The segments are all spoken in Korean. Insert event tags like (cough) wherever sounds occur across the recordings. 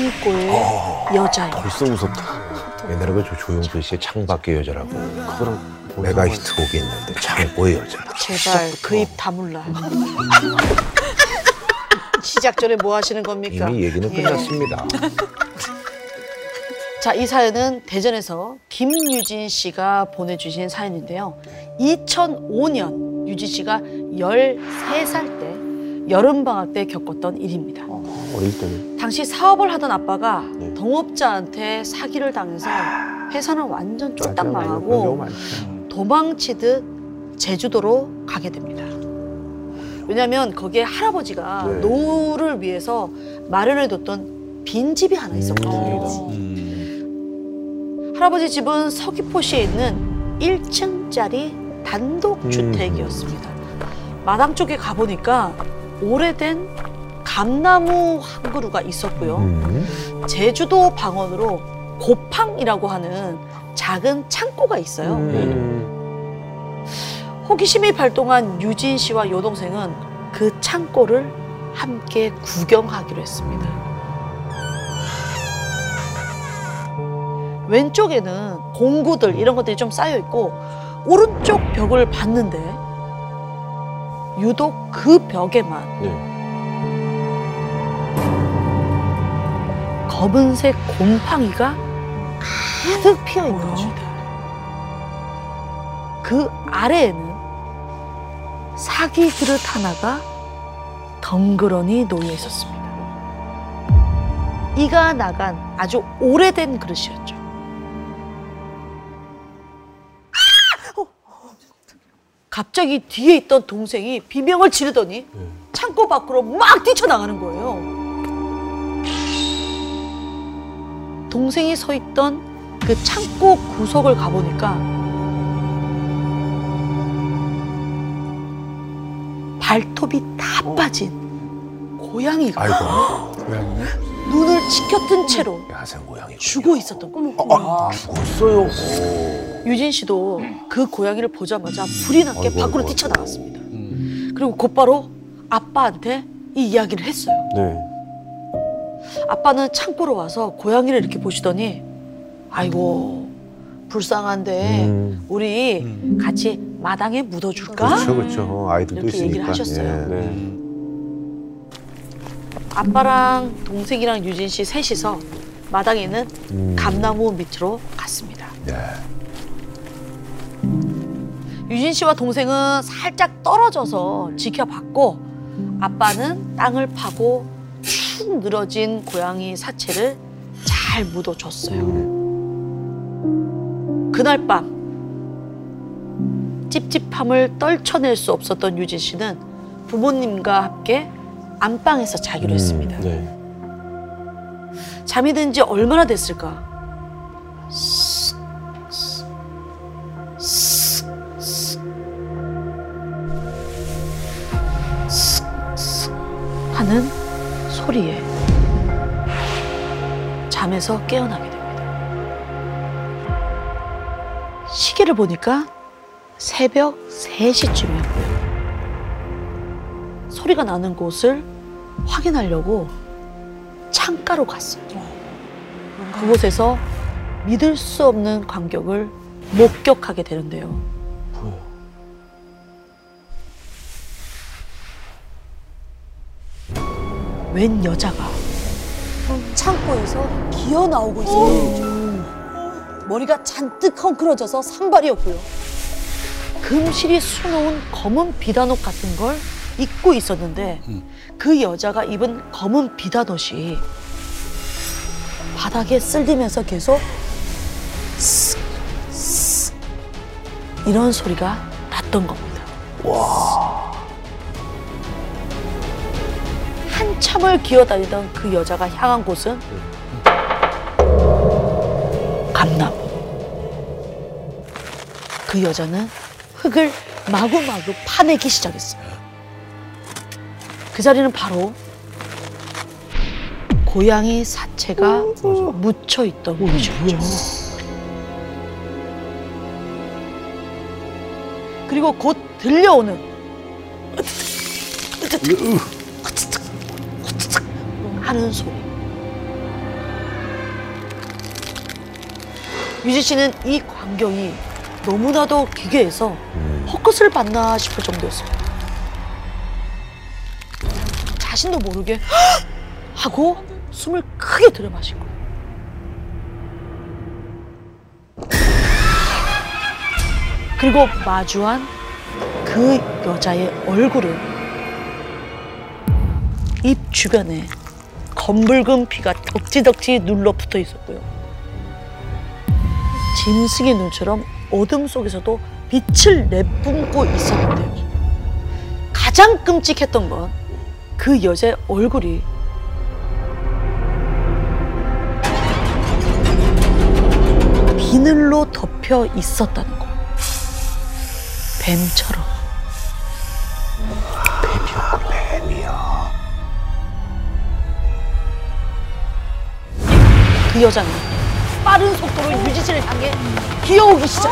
창고의 여자입니다. 벌써 무섭다. 옛날에 그 조용필 씨의 창밖의 여자라고 그런 메가 히트곡이 있는데 창고의 여자. 제발 그 입 다물라. (laughs) 시작 전에 뭐 하시는 겁니까? 이미 얘기는 예. 끝났습니다. 자, 이 사연은 대전에서 김유진 씨가 보내주신 사연인데요. 2005년 유진 씨가 13살 때 여름 방학 때 겪었던 일입니다. 어릴 때는. 당시 사업을 하던 아빠가 네. 동업자한테 사기를 당해서 회사는 완전 쫄딱 망하고. 도망치듯 제주도로 가게 됩니다. 왜냐하면 거기에 할아버지가 네. 노후를 위해서 마련해뒀던 빈 집이 하나 있었거든요. 음. 할아버지 집은 서귀포시에 있는 1층짜리 단독 음. 주택이었습니다. 마당 쪽에 가보니까 오래된 감나무 한 그루가 있었고요. 음. 제주도 방언으로 고팡이라고 하는 작은 창고가 있어요. 음. 호기심이 발동한 유진 씨와 여동생은 그 창고를 함께 구경하기로 했습니다. 왼쪽에는 공구들 이런 것들이 좀 쌓여 있고 오른쪽 벽을 봤는데 유독 그 벽에만 네. 검은색 곰팡이가 가득 피어 있는 겁니다. 그 아래에는 사기 그릇 하나가 덩그러니 놓여 있었습니다. 이가 나간 아주 오래된 그릇이었죠. 갑자기 뒤에 있던 동생이 비명을 지르더니 창고 밖으로 막 뛰쳐나가는 거예요. 동생이 서 있던 그 창고 구석을 가보니까 발톱이 다 빠진 고양이가 아이고 (gasps) 고양이. 눈을 치켜뜬 채로 야생 고양이. 죽어 있었던 거예요. 아, 죽었어요. 오. 유진 씨도 그 고양이를 보자마자 불이 났게 아이고, 밖으로 아이고, 뛰쳐나갔습니다. 음. 그리고 곧바로 아빠한테 이 이야기를 했어요. 네. 아빠는 창고로 와서 고양이를 이렇게 보시더니 아이고 불쌍한데 음. 우리 음. 같이 마당에 묻어줄까? 그렇죠, 그렇죠. 아이들도 이렇게 있으니까. 얘기를 하셨어요. 예. 네. 아빠랑 동생이랑 유진 씨 셋이서 마당에 있는 음. 감나무 밑으로 갔습니다. 네. 유진 씨와 동생은 살짝 떨어져서 지켜봤고 아빠는 땅을 파고 축 늘어진 고양이 사체를 잘 묻어줬어요. 그날 밤 찝찝함을 떨쳐낼 수 없었던 유진 씨는 부모님과 함께 안방에서 자기로 음, 했습니다. 네. 잠이 든 지 얼마나 됐을까? 잠에서 깨어나게 됩니다. 시계를 보니까 새벽 3시쯤이었고요. 소리가 나는 곳을 확인하려고 창가로 갔어요. 그곳에서 믿을 수 없는 광경을 목격하게 되는데요. 웬 여자가 창고에서 기어 나오고 있어요. 머리가 잔뜩 헝클어져서 산발이었고요. 금실이 수놓은 검은 비단옷 같은 걸 입고 있었는데 음. 그 여자가 입은 검은 비단옷이 바닥에 쓸리면서 계속 쓱, 쓱 이런 소리가 났던 겁니다. 한참을 기어다니던 그 여자가 향한 곳은 감나무. 그 여자는 흙을 마구마구 파내기 시작했어요. 그 자리는 바로 고양이 사체가 묻혀 있던 곳이었죠. 그리고 곧 들려오는 하는 소리. 유지 씨는 이 광경이 너무나도 기괴해서 음. 헛것을 봤나 싶을 정도였습니다. 자신도 모르게 (gasps) 하고 숨을 크게 들여마신 거예요. 그리고 마주한 그 여자의 얼굴은 입 주변에 검붉은 피가 덕지덕지 눌러 붙어 있었고요. 짐승의 눈처럼 어둠 속에서도 빛을 내뿜고 있었는데요. 가장 끔찍했던 건 그 여자의 얼굴이 비늘로 덮여 있었다는 거. 뱀처럼. 그 여자는 빠른 속도로 유진 씨를 향해 기어오기 시작.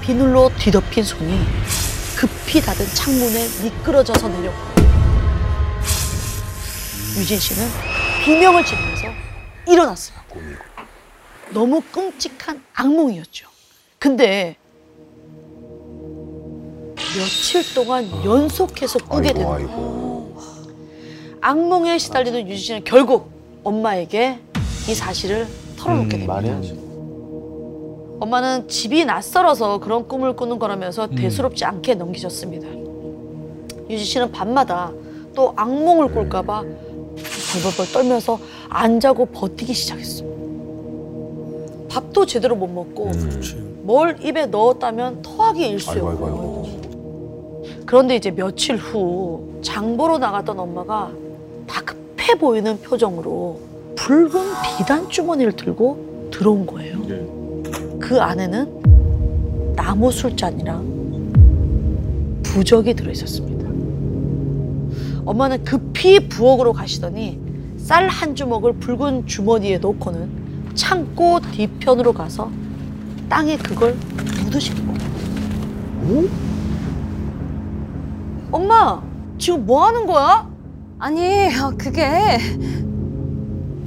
비늘로 뒤덮인 손이 급히 닫은 창문에 미끄러져서 내렸고 유진 씨는 비명을 지르면서 일어났어요. 너무 끔찍한 악몽이었죠. 근데 며칠 동안 연속해서 꾸게 되는 아이고 거예요. 악몽에 시달리는 유진 씨는 결국 엄마에게 이 사실을 털어놓게 됩니다. 말해야지. 엄마는 집이 낯설어서 그런 꿈을 꾸는 거라면서 대수롭지 않게 넘기셨습니다. 유진 씨는 밤마다 또 악몽을 꿀까봐 벌벌벌 떨면서 안 자고 버티기 시작했어. 밥도 제대로 못 먹고 음. 뭘 입에 넣었다면 토하기 일쑤였고. 그런데 이제 며칠 후 장보러 나갔던 엄마가 다급해 보이는 표정으로 붉은 비단 주머니를 들고 들어온 거예요. 네. 그 안에는 나무 술잔이랑 부적이 들어있었습니다. 엄마는 급히 부엌으로 가시더니 쌀 한 주먹을 붉은 주머니에 넣고는 창고 뒤편으로 가서 땅에 그걸 묻으시는 거예요. 엄마, 지금 뭐 하는 거야? 아니, 어, 그게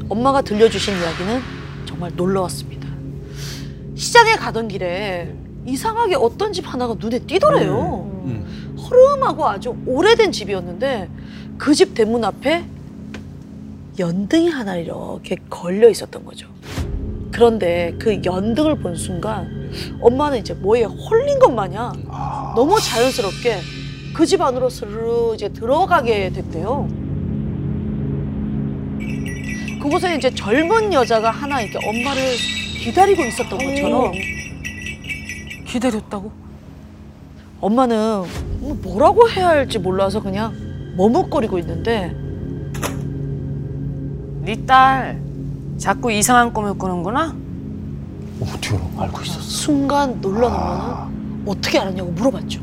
엄마가 들려주신 이야기는 정말 놀라웠습니다. 시장에 가던 길에 이상하게 어떤 집 하나가 눈에 띄더래요. 음. 허름하고 아주 오래된 집이었는데 그 집 대문 앞에 연등이 하나 이렇게 걸려 있었던 거죠. 그런데 그 연등을 본 순간 엄마는 이제 뭐에 홀린 것 마냥 아. 너무 자연스럽게 그 집 안으로 스르르 이제 들어가게 됐대요. 그곳에 이제 젊은 여자가 하나 이렇게 엄마를 기다리고 있었던 것처럼 기다렸다고? 엄마는 뭐 뭐라고 해야 할지 몰라서 그냥 머뭇거리고 있는데 네 딸 자꾸 이상한 꿈을 꾸는구나? 어떻게 알고 있었어? 순간 놀란 엄마는 어떻게 알았냐고 물어봤죠.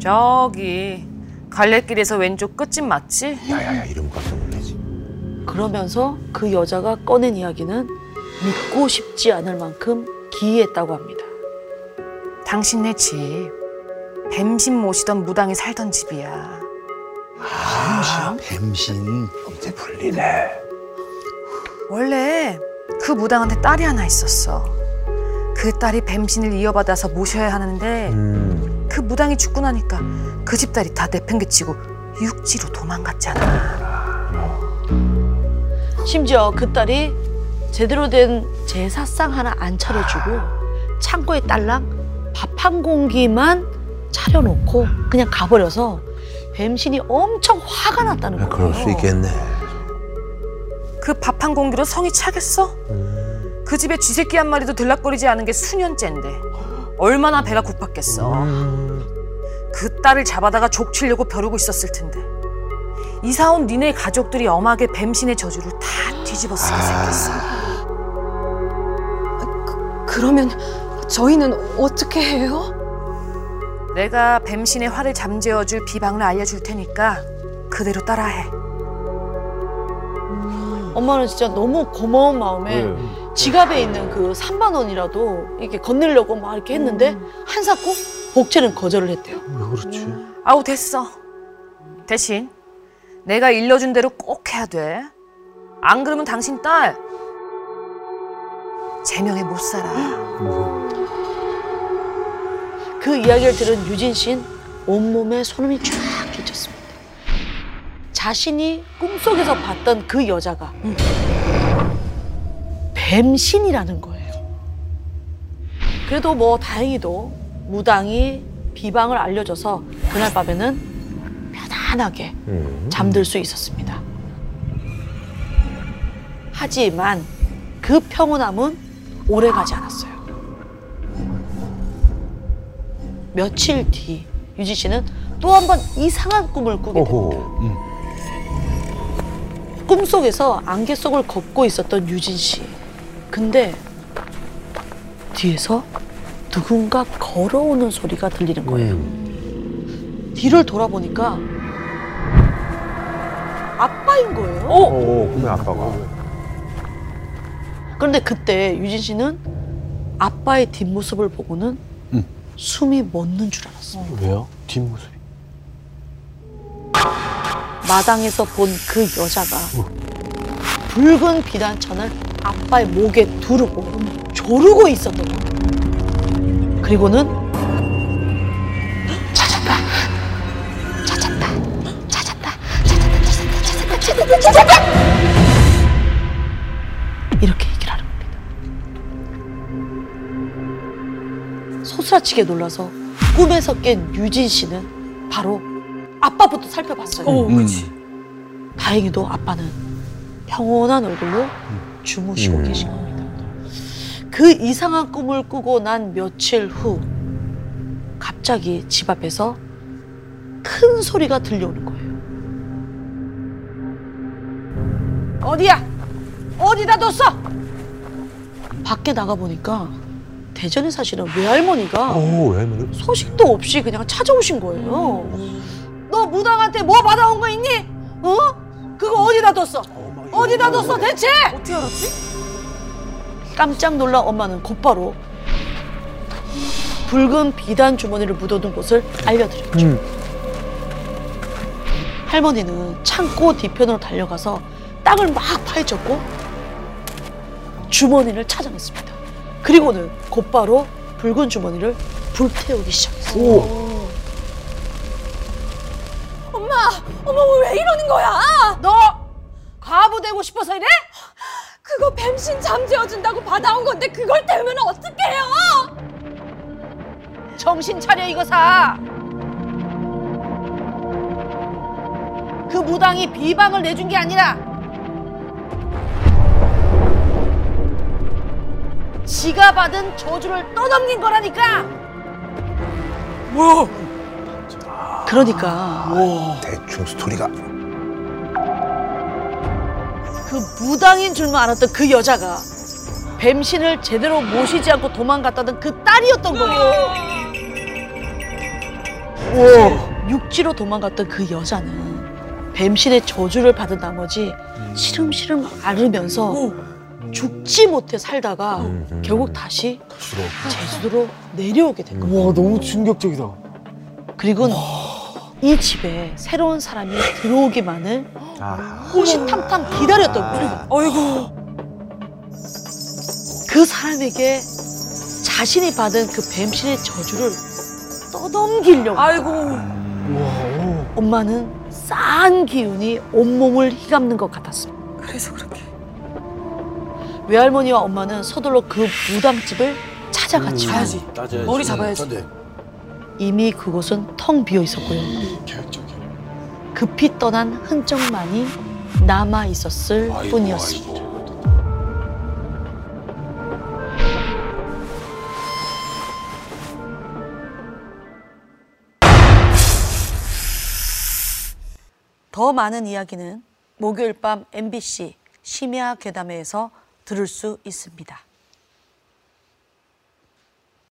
저기 갈래길에서 왼쪽 끝집 맞지? 야야야 이름 깜짝 놀라지. 그러면서 그 여자가 꺼낸 이야기는 믿고 싶지 않을 만큼 기이했다고 합니다. 당신네 집 뱀신 모시던 무당이 살던 집이야. 아, 뱀신 이제 풀리네. 원래 그 무당한테 딸이 하나 있었어. 그 딸이 뱀신을 이어받아서 모셔야 하는데 음. 그 무당이 죽고 나니까 그 집 딸이 다 내팽개치고 육지로 도망갔잖아. 심지어 그 딸이 제대로 된 제사상 하나 안 차려주고 창고에 딸랑 밥 한 공기만 차려놓고 그냥 가버려서 뱀신이 엄청 화가 났다는 아, 거예요. 그럴 수 있겠네. 그 밥 한 공기로 성이 차겠어? 음. 그 집에 쥐새끼 한 마리도 들락거리지 않은 게 수년째인데 얼마나 배가 고팠겠어. 음. 그 딸을 잡아다가 족치려고 벼르고 있었을 텐데 이사 온 니네 가족들이 엄하게 뱀신의 저주를 다 뒤집어쓰게 생겼어. 그러면 저희는 어떻게 해요? 내가 뱀신의 화를 잠재워줄 비방을 알려줄 테니까 그대로 따라해. 엄마는 진짜 너무 고마운 마음에 네. 지갑에 있는 그 3만 원이라도 이렇게 건네려고 막 이렇게 했는데 한사코 복채는 거절을 했대요. 왜 그렇지? 아우 됐어. 대신 내가 일러준 대로 꼭 해야 돼. 안 그러면 당신 딸 제명에 못 살아. 그 이야기를 들은 유진 씨는 온몸에 소름이 쫙 끼쳤습니다. 자신이 꿈속에서 봤던 그 여자가 뱀신이라는 거예요. 그래도 뭐 다행히도 무당이 비방을 알려줘서 그날 밤에는 편안하게 음. 잠들 수 있었습니다. 하지만 그 평온함은 오래 가지 않았어요. 며칠 뒤 유지 씨는 또 한 번 이상한 꿈을 꾸게 됩니다. 오호. 꿈속에서 안개 속을 걷고 있었던 유진 씨. 근데 뒤에서 누군가 걸어오는 소리가 들리는 거예요. 뒤를 돌아보니까 아빠인 거예요. 오, 그러면 아빠가. 그런데 그때 유진 씨는 아빠의 뒷모습을 보고는 응. 숨이 멎는 줄 알았어요. 왜요? 뒷모습이. 마당에서 본 그 여자가 붉은 비단천을 아빠의 목에 두르고 조르고 있었던 거예요. 그리고는 이렇게 얘기를 하는 겁니다. 소스라치게 놀라서 꿈에서 깬 유진 씨는 바로 아빠부터 살펴봤어요. 음. 다행히도 아빠는 평온한 얼굴로 주무시고 음. 계신 겁니다. 그 이상한 꿈을 꾸고 난 며칠 후 갑자기 집 앞에서 큰 소리가 들려오는 거예요. 어디야? 어디다 뒀어? 밖에 나가 보니까 대전에 사시는 외할머니가 오, 할머니? 소식도 없이 그냥 찾아오신 거예요. 너 무당한테 뭐 받아온 거 있니? 어? 그거 어디다 뒀어? 어디다 뒀어 대체? 어떻게 알았지? 깜짝 놀란 엄마는 곧바로 붉은 비단 주머니를 묻어둔 곳을 알려드렸죠. 음. 할머니는 창고 뒤편으로 달려가서 땅을 막 파헤쳤고 주머니를 찾아냈습니다. 그리고는 곧바로 붉은 주머니를 불태우기 시작했어요. 엄마, 어머 왜 이러는 거야? 너 과부 되고 싶어서 이래? 그거 뱀신 잠재워준다고 받아온 건데 그걸 때우면 어떡해요? 정신 차려 이거사. 그 무당이 비방을 내준 게 아니라 지가 받은 저주를 떠넘긴 거라니까. 뭐야? 그러니까 대충 스토리가. 그 무당인 줄만 알았던 그 여자가 뱀신을 제대로 모시지 않고 도망갔다던 그 딸이었던 거예요. 육지로 도망갔던 그 여자는 뱀신의 저주를 받은 나머지 시름시름 앓으면서 죽지 못해 살다가 음. 결국 다시 제주도로 내려오게 된 거예요. 와 너무 충격적이다. 그리고 이 집에 새로운 사람이 들어오기만을 아, 호시탐탐 기다렸던 거예요. 어이구. 그 사람에게 자신이 받은 그 뱀신의 저주를 떠넘기려고 아이고. 와. 엄마는 싼 기운이 온몸을 휘감는 것 같았습니다. 그래서 그렇게. 외할머니와 엄마는 서둘러 그 무당집을 찾아갔죠. 가야지. 머리 잡아야지. 이미 그곳은 텅 비어 있었고요. 급히 떠난 흔적만이 남아 있었을 뿐이었습니다. 더 많은 이야기는 목요일 밤 MBC 심야 괴담회에서 들을 수 있습니다.